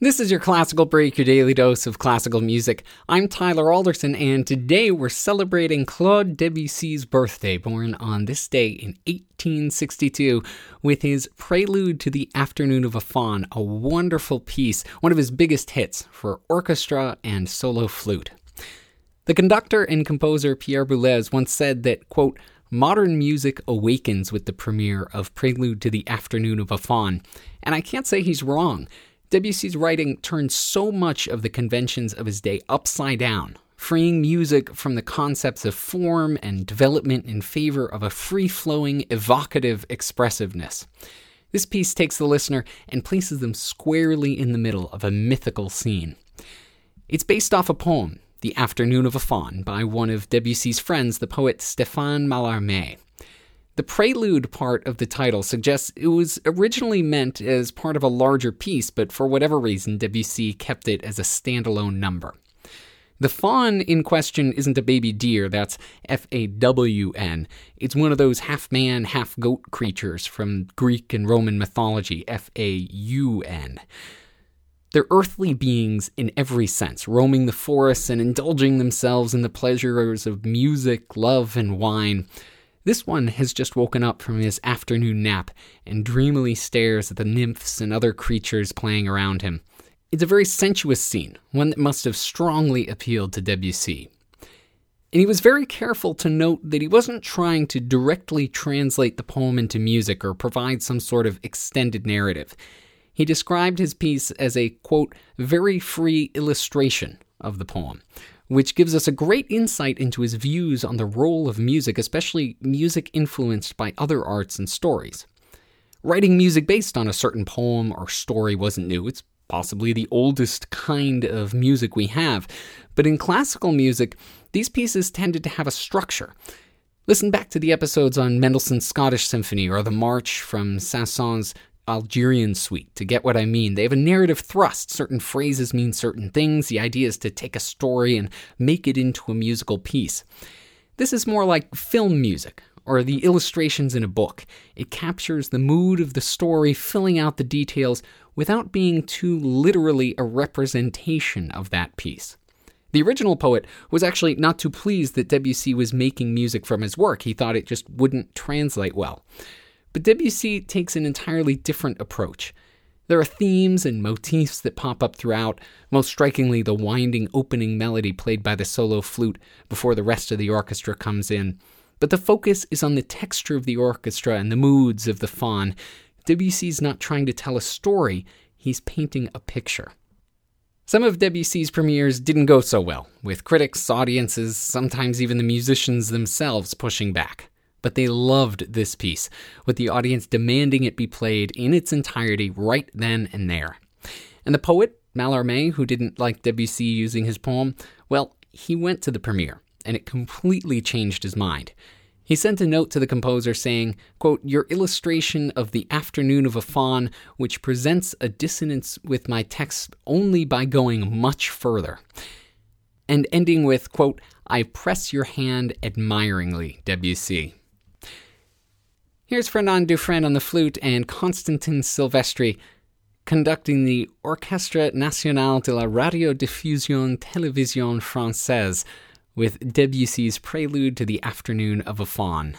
This is your classical break, your daily dose of classical music. I'm Tyler Alderson, and today we're celebrating Claude Debussy's birthday, born on this day in 1862, with his Prelude to the Afternoon of a Faun, a wonderful piece, one of his biggest hits for orchestra and solo flute. The conductor and composer Pierre Boulez once said that, quote, modern music awakens with the premiere of Prelude to the Afternoon of a Faun, and I can't say he's wrong. Debussy's writing turned so much of the conventions of his day upside down, freeing music from the concepts of form and development in favor of a free flowing, evocative expressiveness. This piece takes the listener and places them squarely in the middle of a mythical scene. It's based off a poem, The Afternoon of a Faun, by one of Debussy's friends, the poet Stéphane Mallarmé. The prelude part of the title suggests it was originally meant as part of a larger piece, but for whatever reason, Debussy kept it as a standalone number. The faun in question isn't a baby deer, that's F A W N. It's one of those half man, half goat creatures from Greek and Roman mythology, F A U N. They're earthly beings in every sense, roaming the forests and indulging themselves in the pleasures of music, love, and wine. This one has just woken up from his afternoon nap and dreamily stares at the nymphs and other creatures playing around him. It's a very sensuous scene, one that must have strongly appealed to Debussy. And he was very careful to note that he wasn't trying to directly translate the poem into music or provide some sort of extended narrative. He described his piece as a, quote, very free illustration of the poem, which gives us a great insight into his views on the role of music, especially music influenced by other arts and stories. Writing music based on a certain poem or story wasn't new. It's possibly the oldest kind of music we have. But in classical music, these pieces tended to have a structure. Listen back to the episodes on Mendelssohn's Scottish Symphony or the March from Saint-Saëns' Algerian suite to get what I mean. They have a narrative thrust. Certain phrases mean certain things. The idea is to take a story and make it into a musical piece. This is more like film music or the illustrations in a book. It captures the mood of the story, filling out the details without being too literally a representation of that piece. The original poet was actually not too pleased that Debussy was making music from his work. He thought it just wouldn't translate well. But Debussy takes an entirely different approach. There are themes and motifs that pop up throughout, most strikingly the winding opening melody played by the solo flute before the rest of the orchestra comes in. But the focus is on the texture of the orchestra and the moods of the faun. Debussy's not trying to tell a story, he's painting a picture. Some of Debussy's premieres didn't go so well, with critics, audiences, sometimes even the musicians themselves pushing back but they loved this piece, with the audience demanding it be played in its entirety right then and there. And the poet, Mallarmé, who didn't like Debussy using his poem, well, he went to the premiere, and it completely changed his mind. He sent a note to the composer saying, quote, Your illustration of the afternoon of a faun, which presents a dissonance with my text only by going much further. And ending with, quote, I press your hand admiringly, Debussy. Here's Fernand Dufrêne on the flute and Constantin Silvestri conducting the Orchestre Nationale de la Radiodiffusion Télévision Française with Debussy's Prelude to the Afternoon of a Faun.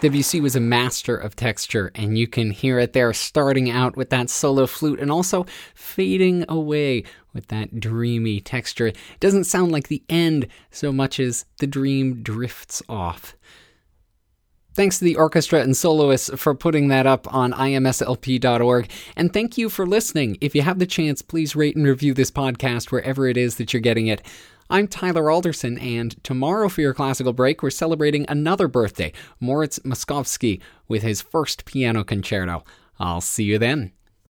Debussy was a master of texture, and you can hear it there starting out with that solo flute and also fading away with that dreamy texture. It doesn't sound like the end so much as the dream drifts off. Thanks to the orchestra and soloists for putting that up on imslp.org. And thank you for listening. If you have the chance, please rate and review this podcast wherever it is that you're getting it. I'm Tyler Alderson, and tomorrow for your classical break, we're celebrating another birthday, Moritz Moszkowski, with his first piano concerto. I'll see you then.